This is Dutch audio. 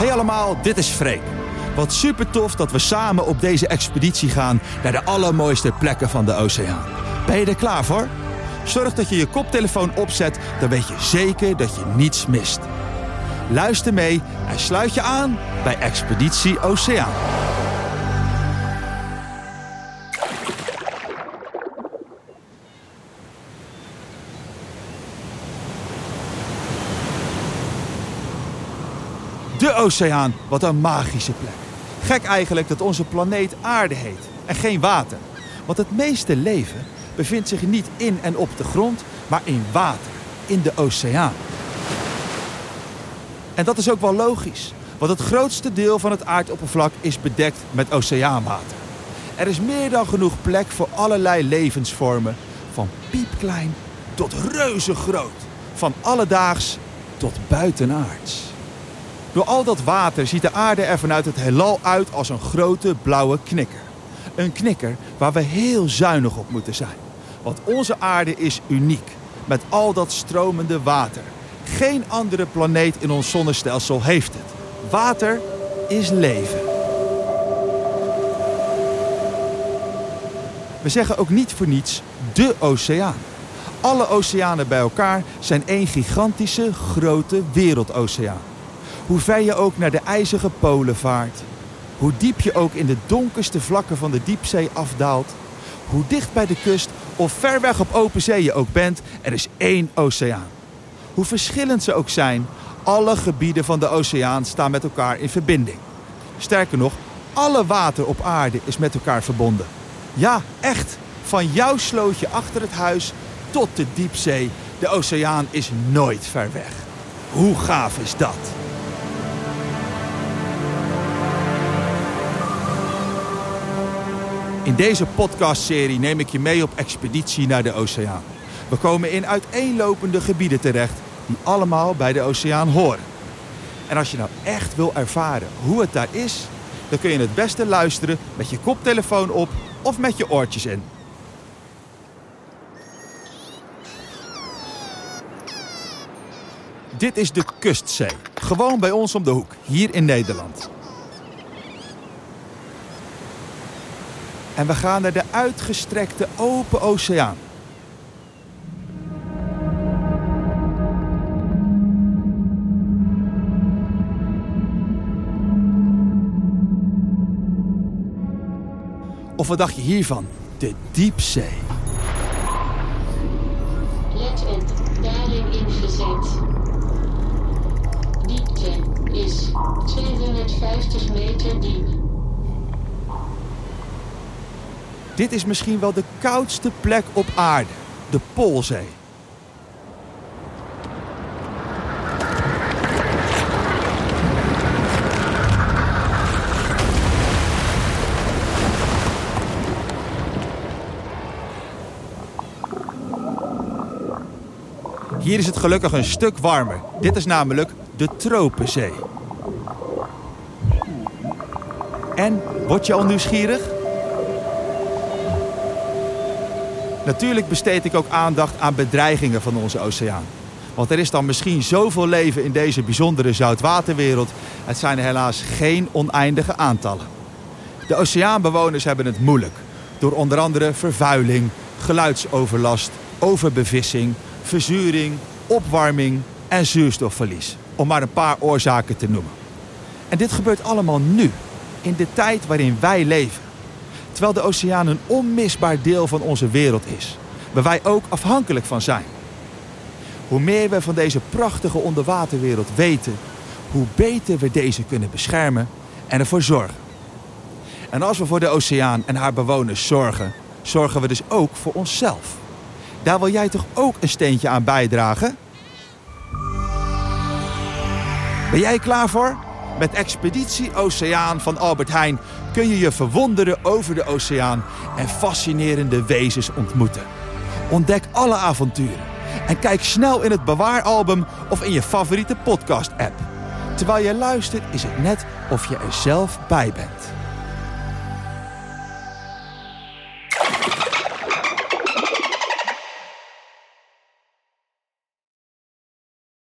Hey allemaal, dit is Freek. Wat super tof dat we samen op deze expeditie gaan naar de allermooiste plekken van de oceaan. Ben je er klaar voor? Zorg dat je je koptelefoon opzet, dan weet je zeker dat je niets mist. Luister mee en sluit je aan bij Expeditie Oceaan. De oceaan, wat een magische plek. Gek eigenlijk dat onze planeet aarde heet en geen water. Want het meeste leven bevindt zich niet in en op de grond, maar in water, in de oceaan. En dat is ook wel logisch, want het grootste deel van het aardoppervlak is bedekt met oceaanwater. Er is meer dan genoeg plek voor allerlei levensvormen, van piepklein tot reuze groot, van alledaags tot buitenaards. Door al dat water ziet de aarde er vanuit het heelal uit als een grote blauwe knikker. Een knikker waar we heel zuinig op moeten zijn. Want onze aarde is uniek met al dat stromende water. Geen andere planeet in ons zonnestelsel heeft het. Water is leven. We zeggen ook niet voor niets de oceaan. Alle oceanen bij elkaar zijn één gigantische grote wereldoceaan. Hoe ver je ook naar de ijzige polen vaart. Hoe diep je ook in de donkerste vlakken van de diepzee afdaalt. Hoe dicht bij de kust of ver weg op open zee je ook bent, er is één oceaan. Hoe verschillend ze ook zijn, alle gebieden van de oceaan staan met elkaar in verbinding. Sterker nog, alle water op aarde is met elkaar verbonden. Ja, echt. Van jouw slootje achter het huis tot de diepzee. De oceaan is nooit ver weg. Hoe gaaf is dat? In deze podcastserie neem ik je mee op expeditie naar de oceaan. We komen in uiteenlopende gebieden terecht die allemaal bij de oceaan horen. En als je nou echt wil ervaren hoe het daar is, dan kun je het beste luisteren met je koptelefoon op of met je oortjes in. Dit is de Kustzee, gewoon bij ons om de hoek, hier in Nederland. En we gaan naar de uitgestrekte open oceaan. Of wat dacht je hiervan? De diepzee. Let op, daling ingezet. Diepte is 250 meter diep. Dit is misschien wel de koudste plek op aarde, de Poolzee. Hier is het gelukkig een stuk warmer. Dit is namelijk de Tropenzee. En, word je al nieuwsgierig? Natuurlijk besteed ik ook aandacht aan bedreigingen van onze oceaan. Want er is dan misschien zoveel leven in deze bijzondere zoutwaterwereld. Het zijn helaas geen oneindige aantallen. De oceaanbewoners hebben het moeilijk. Door onder andere vervuiling, geluidsoverlast, overbevissing, verzuring, opwarming en zuurstofverlies. Om maar een paar oorzaken te noemen. En dit gebeurt allemaal nu, in de tijd waarin wij leven. Terwijl de oceaan een onmisbaar deel van onze wereld is. Waar wij ook afhankelijk van zijn. Hoe meer we van deze prachtige onderwaterwereld weten, hoe beter we deze kunnen beschermen en ervoor zorgen. En als we voor de oceaan en haar bewoners zorgen, zorgen we dus ook voor onszelf. Daar wil jij toch ook een steentje aan bijdragen? Ben jij klaar voor? Met Expeditie Oceaan van Albert Heijn kun je je verwonderen over de oceaan en fascinerende wezens ontmoeten. Ontdek alle avonturen en kijk snel in het bewaaralbum of in je favoriete podcast-app. Terwijl je luistert is het net of je er zelf bij bent.